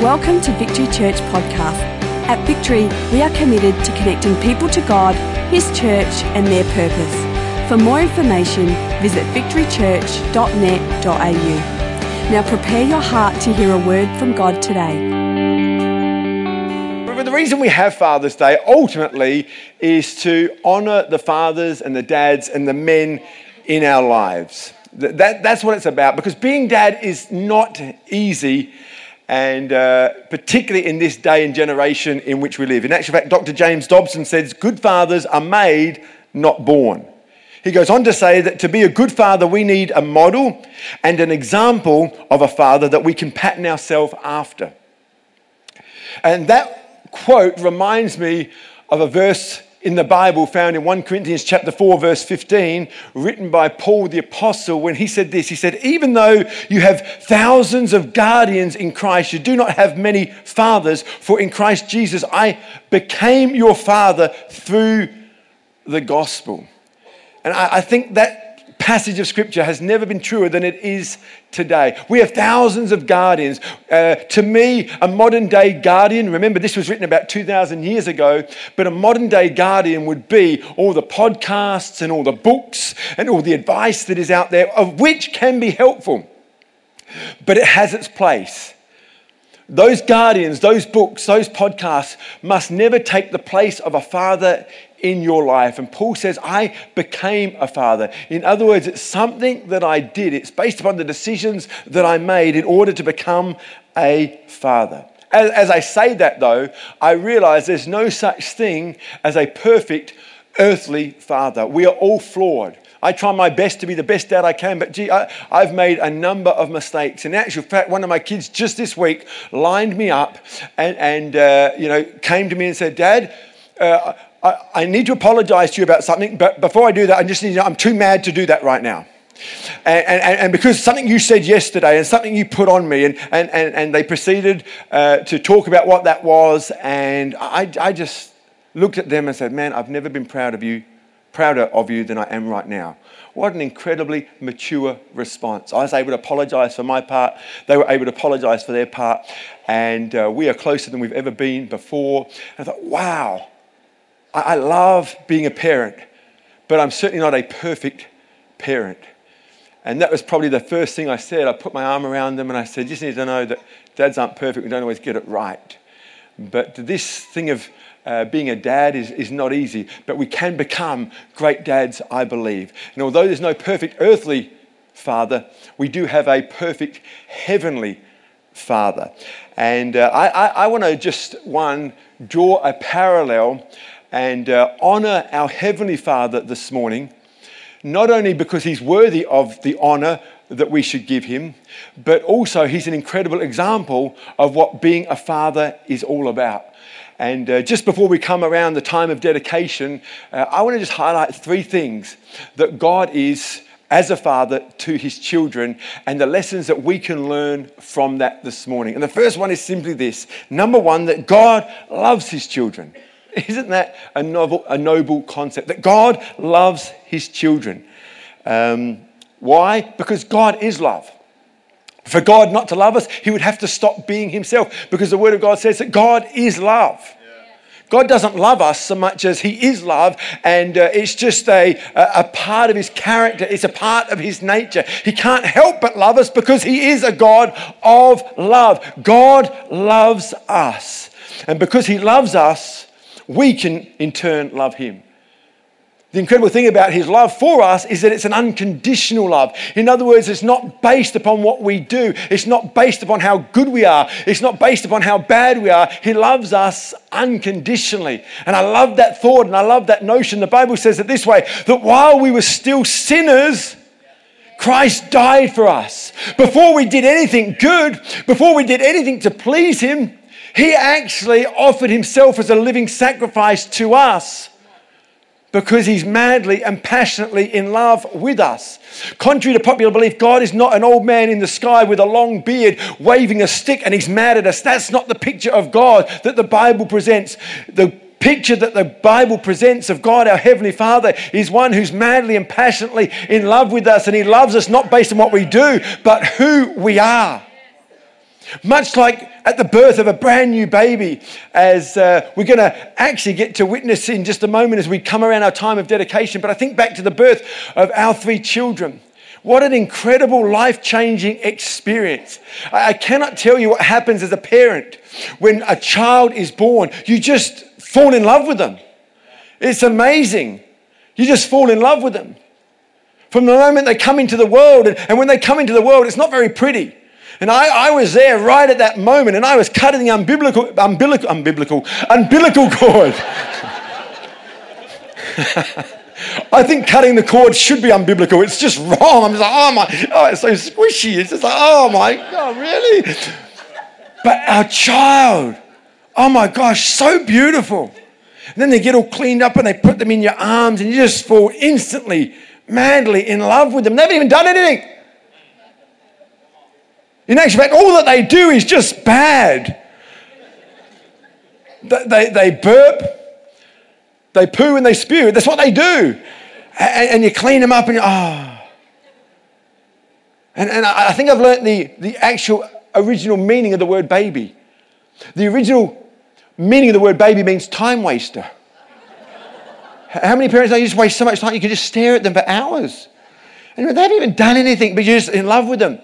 Welcome to Victory Church Podcast. At Victory, we are committed to connecting people to God, His church, and their purpose. For more information, visit victorychurch.net.au. Now prepare your heart to hear a word from God today. But the reason we have Father's Day ultimately is to honour the fathers and the dads and the men in our lives. That, that's what it's about because being dad is not easy, and uh, particularly in this day and generation in which we live. In actual fact, Dr. James Dobson says, Good fathers are made, not born. He goes on to say that to be a good father, we need a model and an example of a father that we can pattern ourselves after. And that quote reminds me of a verse in the Bible found in 1 Corinthians chapter 4 verse 15 written by Paul the apostle when he said this he said even though you have thousands of guardians in Christ you do not have many fathers for in Christ Jesus I became your father through the gospel. And I, I think that passage of scripture has never been truer than it is today. We have thousands of guardians. Uh, to me, a modern day guardian, remember this was written about 2,000 years ago, but a modern day guardian would be all the podcasts and all the books and all the advice that is out there, of which can be helpful, but it has its place. Those guardians, those books, those podcasts must never take the place of a father in your life. And Paul says, I became a father. In other words, it's something that I did, it's based upon the decisions that I made in order to become a father. As, as I say that, though, I realize there's no such thing as a perfect earthly father. We are all flawed. I try my best to be the best dad I can, but gee, I, have made a number of mistakes. In actual fact, one of my kids just this week lined me up and, and uh, you know, came to me and said, Dad, uh, I, I need to apologize to you about something, but before I do that, I just need to know I'm too mad to do that right now. And, and, and, because something you said yesterday and something you put on me, and, and, and, and they proceeded uh, to talk about what that was, and I, I just looked at them and said, Man, I've never been proud of you, prouder of you than I am right now. What an incredibly mature response. I was able to apologize for my part, they were able to apologize for their part, and uh, we are closer than we've ever been before. And I thought, wow, I love being a parent, but I'm certainly not a perfect parent. And that was probably the first thing I said. I put my arm around them and I said, You just need to know that dads aren't perfect. We don't always get it right. But this thing of uh, being a dad is, is not easy, but we can become great dads, I believe. And although there's no perfect earthly father, we do have a perfect heavenly father. And uh, I, I, I want to just, one, draw a parallel and uh, honor our Heavenly Father this morning, not only because He's worthy of the honor that we should give Him, but also He's an incredible example of what being a father is all about. And uh, just before we come around the time of dedication, uh, I want to just highlight three things that God is as a father to his children and the lessons that we can learn from that this morning. And the first one is simply this number one, that God loves his children. Isn't that a, novel, a noble concept? That God loves his children. Um, why? Because God is love. For God not to love us, he would have to stop being himself because the Word of God says that God is love. God doesn't love us so much as He is love, and uh, it's just a, a part of His character, it's a part of His nature. He can't help but love us because He is a God of love. God loves us, and because He loves us, we can in turn love him. The incredible thing about his love for us is that it's an unconditional love. In other words, it's not based upon what we do, it's not based upon how good we are, it's not based upon how bad we are. He loves us unconditionally. And I love that thought and I love that notion. The Bible says it this way that while we were still sinners, Christ died for us. Before we did anything good, before we did anything to please him, he actually offered himself as a living sacrifice to us because he's madly and passionately in love with us. Contrary to popular belief, God is not an old man in the sky with a long beard waving a stick and he's mad at us. That's not the picture of God that the Bible presents. The picture that the Bible presents of God, our Heavenly Father, is one who's madly and passionately in love with us and he loves us not based on what we do, but who we are. Much like at the birth of a brand new baby, as uh, we're going to actually get to witness in just a moment as we come around our time of dedication. But I think back to the birth of our three children. What an incredible life changing experience. I cannot tell you what happens as a parent when a child is born. You just fall in love with them. It's amazing. You just fall in love with them. From the moment they come into the world, and, and when they come into the world, it's not very pretty. And I, I, was there right at that moment, and I was cutting the umbilical, umbilical, umbilical, umbilical cord. I think cutting the cord should be unbiblical. It's just wrong. I'm just like, oh my, oh, it's so squishy. It's just like, oh my God, really? But our child, oh my gosh, so beautiful. And then they get all cleaned up and they put them in your arms, and you just fall instantly, madly in love with them. They haven't even done anything. In actual fact, all that they do is just bad. They, they, burp, they poo, and they spew. That's what they do. And, and you clean them up, and you, ah. Oh. And, and I think I've learned the, the actual original meaning of the word baby. The original meaning of the word baby means time waster. How many parents know you just waste so much time you can just stare at them for hours? And they haven't even done anything, but you're just in love with them.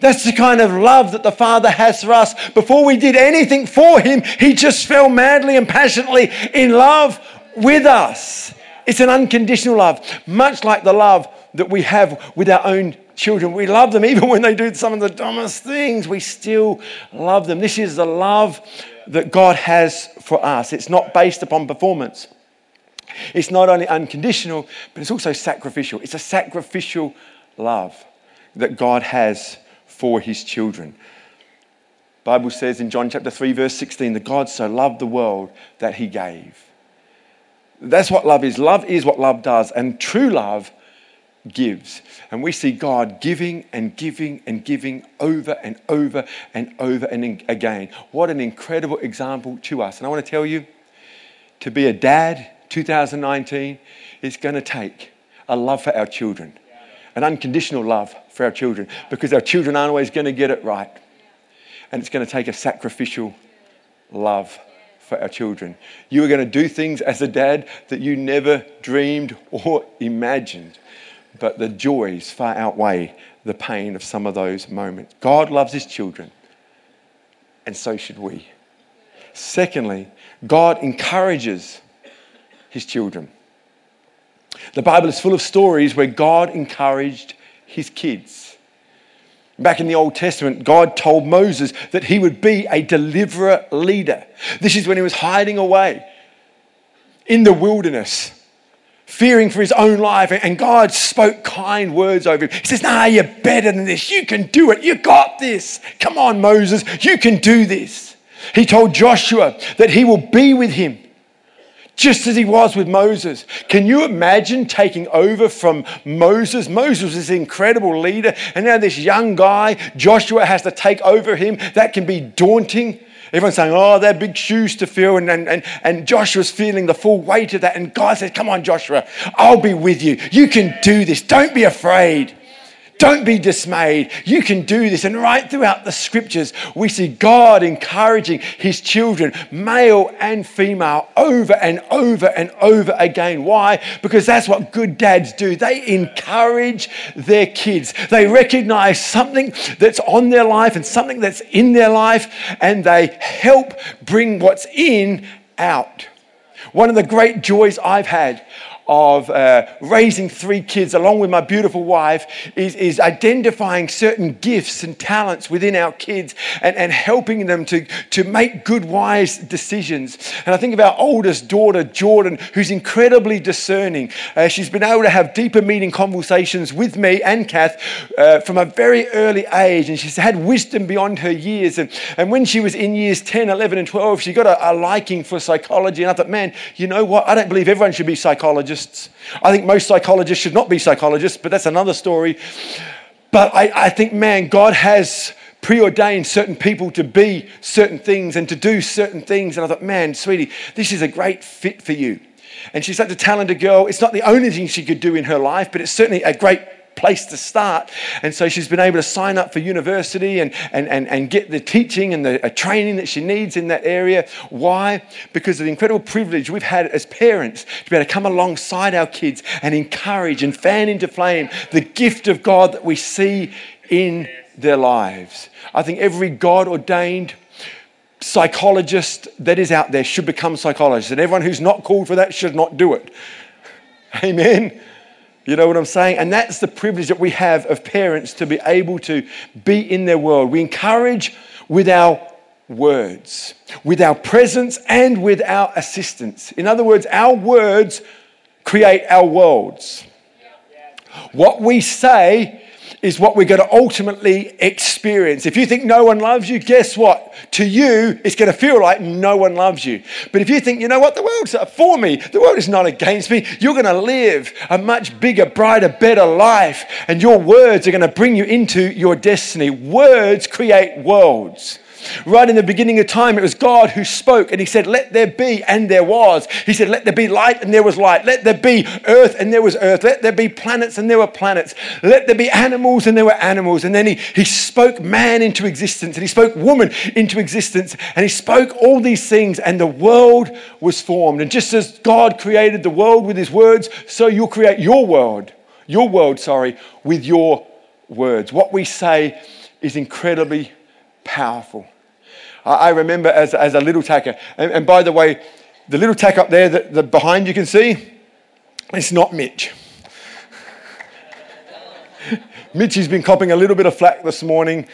That's the kind of love that the Father has for us. Before we did anything for Him, He just fell madly and passionately in love with us. It's an unconditional love, much like the love that we have with our own children. We love them even when they do some of the dumbest things. We still love them. This is the love that God has for us. It's not based upon performance. It's not only unconditional, but it's also sacrificial. It's a sacrificial love that God has for his children. Bible says in John chapter 3 verse 16 that God so loved the world that he gave. That's what love is. Love is what love does and true love gives. And we see God giving and giving and giving over and over and over and again. What an incredible example to us. And I want to tell you to be a dad 2019 is going to take a love for our children, an unconditional love for our children because our children aren't always going to get it right. And it's going to take a sacrificial love for our children. You are going to do things as a dad that you never dreamed or imagined, but the joys far outweigh the pain of some of those moments. God loves his children, and so should we. Secondly, God encourages his children. The Bible is full of stories where God encouraged his kids. Back in the Old Testament, God told Moses that he would be a deliverer leader. This is when he was hiding away in the wilderness, fearing for his own life. And God spoke kind words over him. He says, Nah, you're better than this. You can do it. You got this. Come on, Moses. You can do this. He told Joshua that he will be with him just as he was with Moses. Can you imagine taking over from Moses? Moses is an incredible leader, and now this young guy, Joshua, has to take over him. That can be daunting. Everyone's saying, oh, they're big shoes to fill. And, and, and, and Joshua's feeling the full weight of that. And God says, come on, Joshua, I'll be with you. You can do this. Don't be afraid. Don't be dismayed. You can do this. And right throughout the scriptures, we see God encouraging his children, male and female, over and over and over again. Why? Because that's what good dads do. They encourage their kids. They recognize something that's on their life and something that's in their life, and they help bring what's in out. One of the great joys I've had of uh, raising three kids along with my beautiful wife is, is identifying certain gifts and talents within our kids and, and helping them to, to make good, wise decisions. And I think of our oldest daughter, Jordan, who's incredibly discerning. Uh, she's been able to have deeper meaning conversations with me and Kath uh, from a very early age. And she's had wisdom beyond her years. And, and when she was in years 10, 11, and 12, she got a, a liking for psychology. And I thought, man, you know what? I don't believe everyone should be psychologists psychologists. I think most psychologists should not be psychologists, but that's another story. But I, I think, man, God has preordained certain people to be certain things and to do certain things. And I thought, man, sweetie, this is a great fit for you. And she's such a talented girl. It's not the only thing she could do in her life, but it's certainly a great place to start. And so she's been able to sign up for university and, and, and, and get the teaching and the uh, training that she needs in that area. Why? Because of the incredible privilege we've had as parents to be able to come alongside our kids and encourage and fan into flame the gift of God that we see in their lives. I think every God ordained psychologist that is out there should become psychologists, and everyone who's not called for that should not do it. Amen. You know what I'm saying? And that's the privilege that we have of parents to be able to be in their world. We encourage with our words, with our presence, and with our assistance. In other words, our words create our worlds. What we say is what we're going to ultimately experience. If you think no one loves you, guess what? To you, it's going to feel like no one loves you. But if you think, you know what, the world's uh, for me, the world is not against me, you're going to live a much bigger, brighter, better life. And your words are going to bring you into your destiny. Words create worlds. Right in the beginning of time, it was God who spoke and he said, Let there be, and there was. He said, Let there be light, and there was light. Let there be earth, and there was earth. Let there be planets, and there were planets. Let there be animals, and there were animals. And then he, he spoke man into existence, and he spoke woman into existence, and he spoke all these things, and the world was formed. And just as God created the world with his words, so you'll create your world, your world, sorry, with your words. What we say is incredibly powerful. I remember as, as a little tacker, and, and by the way, the little tack up there that behind you can see, it's not Mitch. Mitch has been copping a little bit of flack this morning,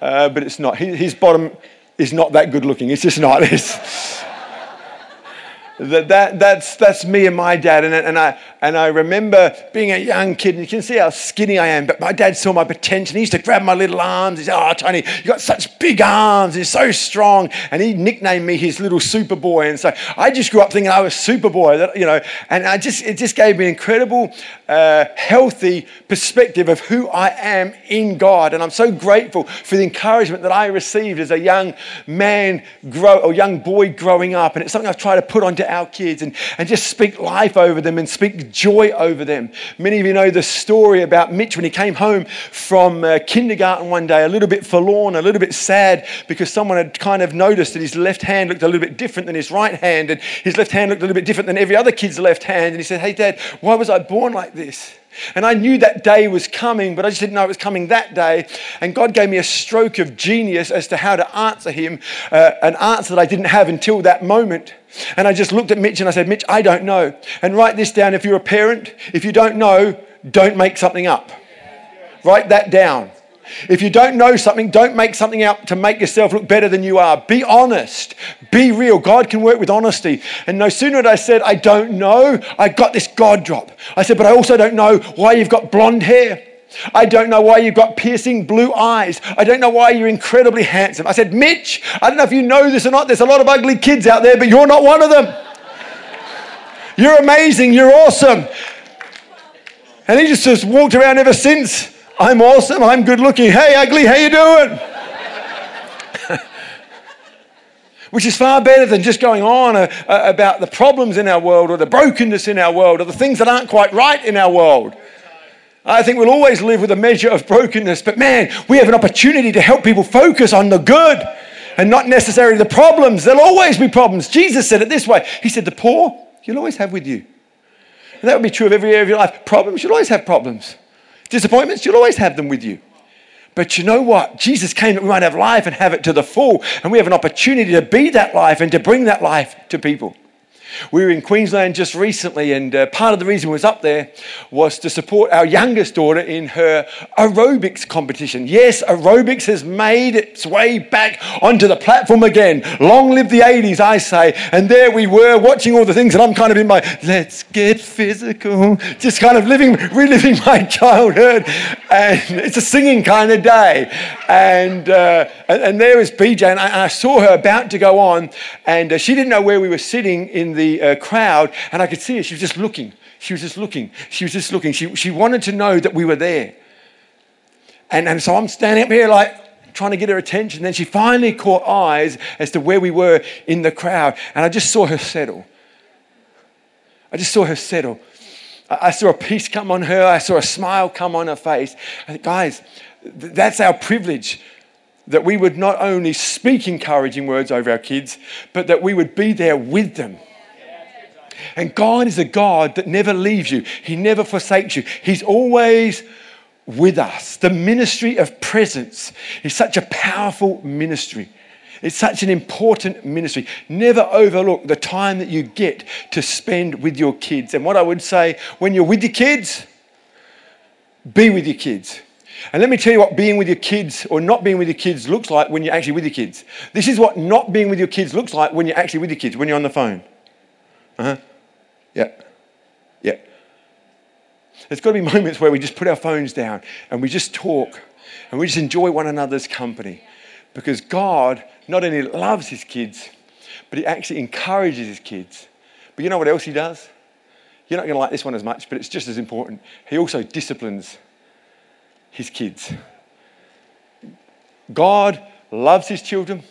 uh, but it's not. His, bottom is not that good looking. It's just not. It's, that, that, that's, that's me and my dad. And, and, I, and I remember being a young kid, and you can see how skinny I am, but my dad saw my potential. He used to grab my little arms. He said, Oh, Tony, you've got such big arms. You're so strong. And he nicknamed me his little Superboy. And so I just grew up thinking I was Superboy, that, you know, and I just, it just gave me an incredible, uh, healthy perspective of who I am in God. And I'm so grateful for the encouragement that I received as a young man grow, or young boy growing up. And it's something I've tried to put onto our kids and, and just speak life over them and speak joy over them. Many of you know the story about Mitch when he came home from uh, kindergarten one day, a little bit forlorn, a little bit sad because someone had kind of noticed that his left hand looked a little bit different than his right hand, and his left hand looked a little bit different than every other kid's left hand. And he said, Hey, Dad, why was I born like this? And I knew that day was coming, but I just didn't know it was coming that day. And God gave me a stroke of genius as to how to answer him, uh, an answer that I didn't have until that moment. And I just looked at Mitch and I said, Mitch, I don't know. And write this down if you're a parent. If you don't know, don't make something up. Write that down. If you don't know something, don't make something up to make yourself look better than you are. Be honest. Be real. God can work with honesty. And no sooner had I said, I don't know, I got this God drop. I said, but I also don't know why you've got blonde hair. I don't know why you've got piercing blue eyes. I don't know why you're incredibly handsome. I said, Mitch, I don't know if you know this or not. There's a lot of ugly kids out there, but you're not one of them. You're amazing. You're awesome. And he just has walked around ever since. I'm awesome. I'm good looking. Hey, ugly, how you doing? Which is far better than just going on uh, uh, about the problems in our world or the brokenness in our world or the things that aren't quite right in our world. I think we'll always live with a measure of brokenness, but man, we have an opportunity to help people focus on the good and not necessarily the problems. There'll always be problems. Jesus said it this way He said, The poor you'll always have with you. And that would be true of every area of your life. Problems, you'll always have problems. Disappointments, you'll always have them with you. But you know what? Jesus came that we might have life and have it to the full. And we have an opportunity to be that life and to bring that life to people. We were in Queensland just recently, and uh, part of the reason we was up there was to support our youngest daughter in her aerobics competition. Yes, aerobics has made its way back onto the platform again. Long live the 80s, I say. And there we were watching all the things, and I'm kind of in my let's get physical, just kind of living, reliving my childhood. And it's a singing kind of day. And, uh, and, and, there was BJ, and I, I, saw her about to go on, and uh, she didn't know where we were sitting in the uh, crowd, and I could see her. She was just looking. She was just looking. She was just looking. She, she wanted to know that we were there. And, and so I'm standing up here like trying to get her attention. Then she finally caught eyes as to where we were in the crowd. And I just saw her settle. I just saw her settle. I saw a peace come on her. I saw a smile come on her face. guys, that's our privilege that we would not only speak encouraging words over our kids, but that we would be there with them. And God is a God that never leaves you, He never forsakes you. He's always with us. The ministry of presence is such a powerful ministry. It's such an important ministry. Never overlook the time that you get to spend with your kids. And what I would say when you're with your kids, be with your kids. And let me tell you what being with your kids or not being with your kids looks like when you're actually with your kids. This is what not being with your kids looks like when you're actually with your kids, when you're on the phone. Uh huh. Yeah. Yeah. There's got to be moments where we just put our phones down and we just talk and we just enjoy one another's company because God not only loves his kids, but he actually encourages his kids. But you know what else he does? You're not going to like this one as much, but it's just as important. He also disciplines his kids. God loves his children.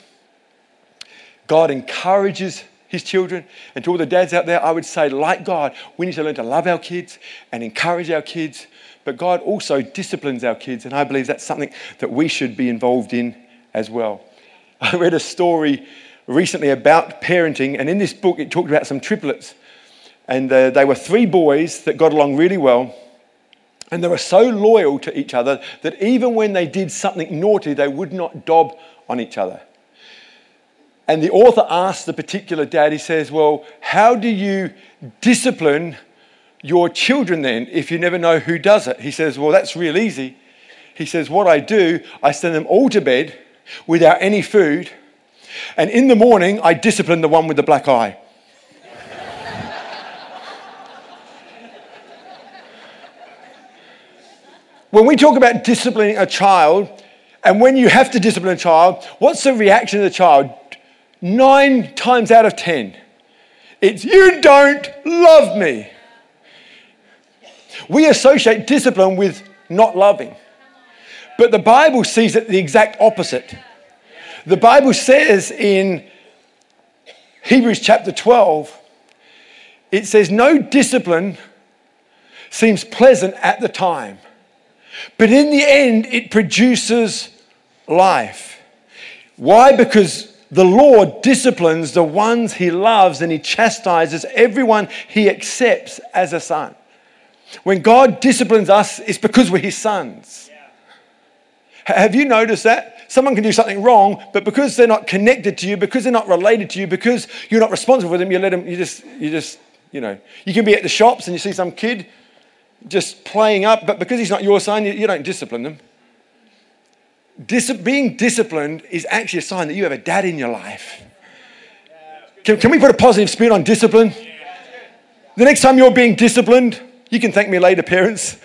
God encourages his children. And to all the dads out there, I would say, like God, we need to learn to love our kids and encourage our kids. But God also disciplines our kids. And I believe that's something that we should be involved in as well. I read a story recently about parenting, and in this book, it talked about some triplets. And uh, they were three boys that got along really well. And they were so loyal to each other that even when they did something naughty, they would not dob on each other. And the author asks the particular dad, he says, Well, how do you discipline your children then if you never know who does it? He says, Well, that's real easy. He says, What I do, I send them all to bed without any food. And in the morning, I discipline the one with the black eye. when we talk about disciplining a child, and when you have to discipline a child, what's the reaction of the child? Nine times out of ten, it's you don't love me. We associate discipline with not loving. But the Bible sees it the exact opposite. The Bible says in Hebrews chapter 12, it says, No discipline seems pleasant at the time, but in the end, it produces life. Why? Because the Lord disciplines the ones he loves and he chastises everyone he accepts as a son. When God disciplines us, it's because we're his sons. Have you noticed that? Someone can do something wrong, but because they're not connected to you, because they're not related to you, because you're not responsible for them, you let them, you just, you just, you know, you can be at the shops and you see some kid just playing up, but because he's not your son, you, you don't discipline them. Dis- being disciplined is actually a sign that you have a dad in your life. Can, can we put a positive spin on discipline? The next time you're being disciplined, you can thank me later, parents.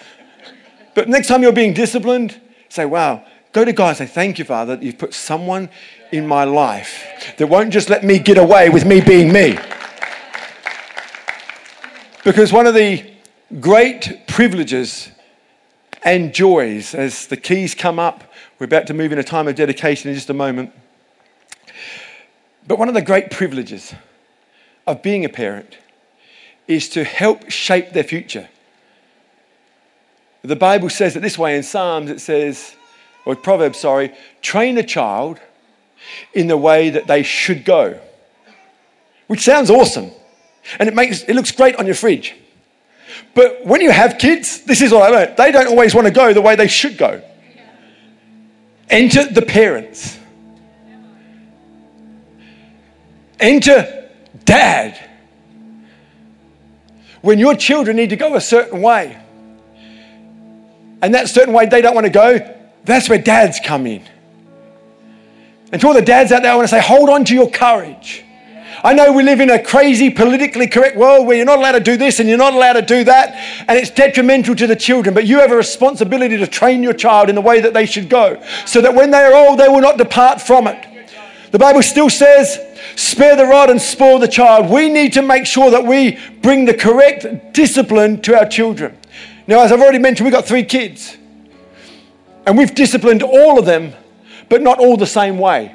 But next time you're being disciplined, say, wow, Go to God and say, Thank you, Father, that you've put someone in my life that won't just let me get away with me being me. Because one of the great privileges and joys as the keys come up, we're about to move in a time of dedication in just a moment. But one of the great privileges of being a parent is to help shape their future. The Bible says it this way in Psalms it says, or Proverbs, sorry, train a child in the way that they should go. Which sounds awesome. And it makes it looks great on your fridge. But when you have kids, this is what I learned. They don't always want to go the way they should go. Enter the parents. Enter dad. When your children need to go a certain way, and that certain way they don't want to go, that's where dads come in. And to all the dads out there, I want to say, hold on to your courage. I know we live in a crazy, politically correct world where you're not allowed to do this and you're not allowed to do that, and it's detrimental to the children. But you have a responsibility to train your child in the way that they should go, so that when they are old, they will not depart from it. The Bible still says, spare the rod and spoil the child. We need to make sure that we bring the correct discipline to our children. Now, as I've already mentioned, we've got three kids. And we've disciplined all of them, but not all the same way.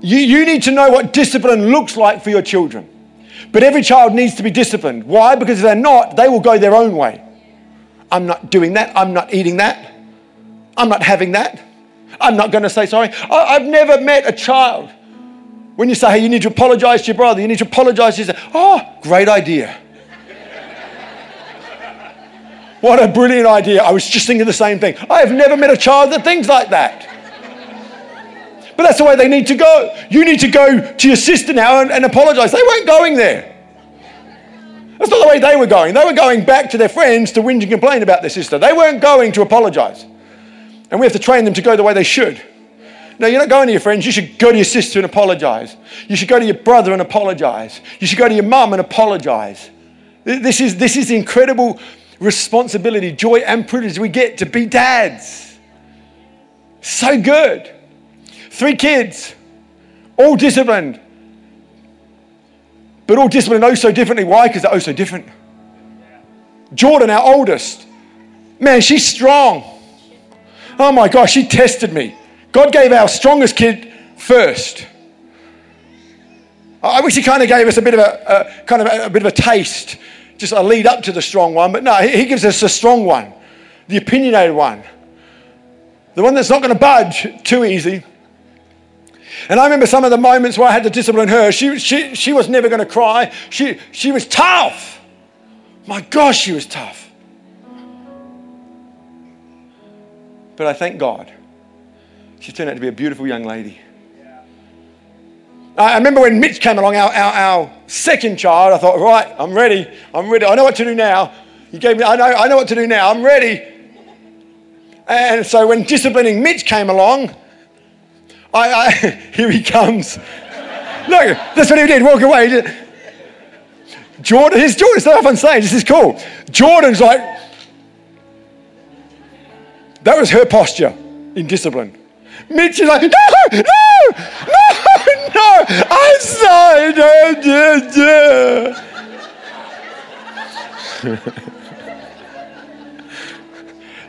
You, you need to know what discipline looks like for your children. But every child needs to be disciplined. Why? Because if they're not, they will go their own way. I'm not doing that. I'm not eating that. I'm not having that. I'm not going to say sorry. I, have never met a child. When you say, hey, you need to apologize to your brother, you need to apologize to your Oh, great idea. what a brilliant idea. I was just thinking the same thing. I have never met a child that thinks like that. But that's the way they need to go. You need to go to your sister now and, and apologize. They weren't going there. That's not the way they were going. They were going back to their friends to whinge and complain about their sister. They weren't going to apologize. And we have to train them to go the way they should. No, you're not going to your friends. You should go to your sister and apologize. You should go to your brother and apologize. You should go to your mum and apologize. This is, this is incredible responsibility, joy, and privilege we get to be dads. So good. Three kids, all disciplined, but all disciplined oh so differently. Why? Because they're oh so different. Jordan, our oldest, man, she's strong. Oh my gosh, she tested me. God gave our strongest kid first. I wish he kind of gave us a bit of a, a kind of a, a, bit of a taste, just a lead up to the strong one. But no, he, he gives us the strong one, the opinionated one, the one that's not going to budge too easy, and I remember some of the moments where I had to discipline her. She, she, she was never going to cry. She, she was tough. My gosh, she was tough. But I thank God. She turned out to be a beautiful young lady. I remember when Mitch came along, our, our, our, second child, I thought, right, I'm ready. I'm ready. I know what to do now. He gave me, I know, I know what to do now. I'm ready. And so when disciplining Mitch came along, I, I, here he comes. Look, that's what he did. Walk away. Jordan, here's Jordan stuff on stage. This is cool. Jordan's like, that was her posture in discipline. Mitch is like, no, no, no, no, I'm sorry. No, no, no.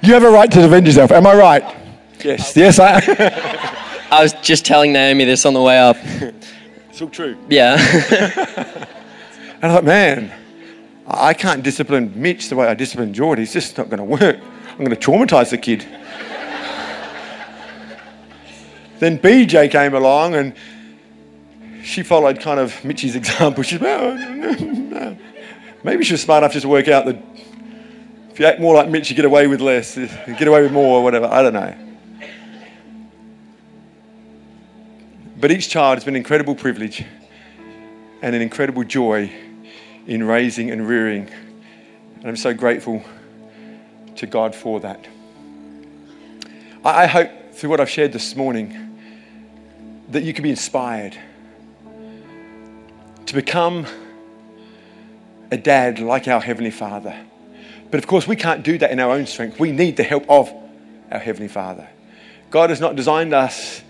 you have a right to defend yourself. Am I right? Yes, yes, I. I was just telling Naomi this on the way up. it's all true. Yeah. and I thought, man, I can't discipline Mitch the way I discipline George. He's just not going to work. I'm going to traumatize the kid. then BJ came along and she followed kind of Mitch's example. She's, well, no. maybe she was smart enough just to work out that if you act more like Mitch, you get away with less, you get away with more, or whatever. I don't know. But each child has been an incredible privilege and an incredible joy in raising and rearing. And I'm so grateful to God for that. I hope through what I've shared this morning that you can be inspired to become a dad like our Heavenly Father. But of course, we can't do that in our own strength. We need the help of our Heavenly Father. God has not designed us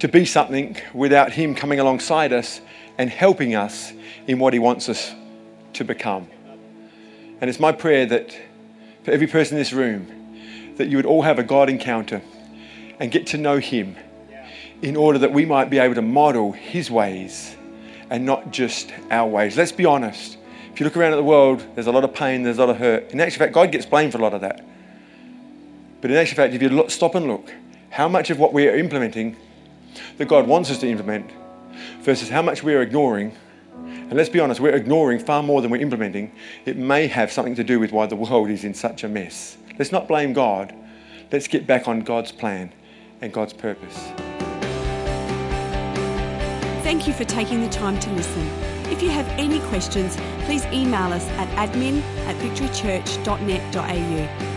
to be something without Him coming alongside us and helping us in what He wants us to become. And it's my prayer that for every person in this room, that you would all have a God encounter and get to know Him in order that we might be able to model His ways and not just our ways. Let's be honest. If you look around at the world, there's a lot of pain, there's a lot of hurt. In actual fact, God gets blamed for a lot of that. But in actual fact, if you stop and look, how much of what we are implementing that God wants us to implement versus how much we're ignoring. And let's be honest, we're ignoring far more than we're implementing. It may have something to do with why the world is in such a mess. Let's not blame God. Let's get back on God's plan and God's purpose. Thank you for taking the time to listen. If you have any questions, please email us at admin at victorychurch.net.au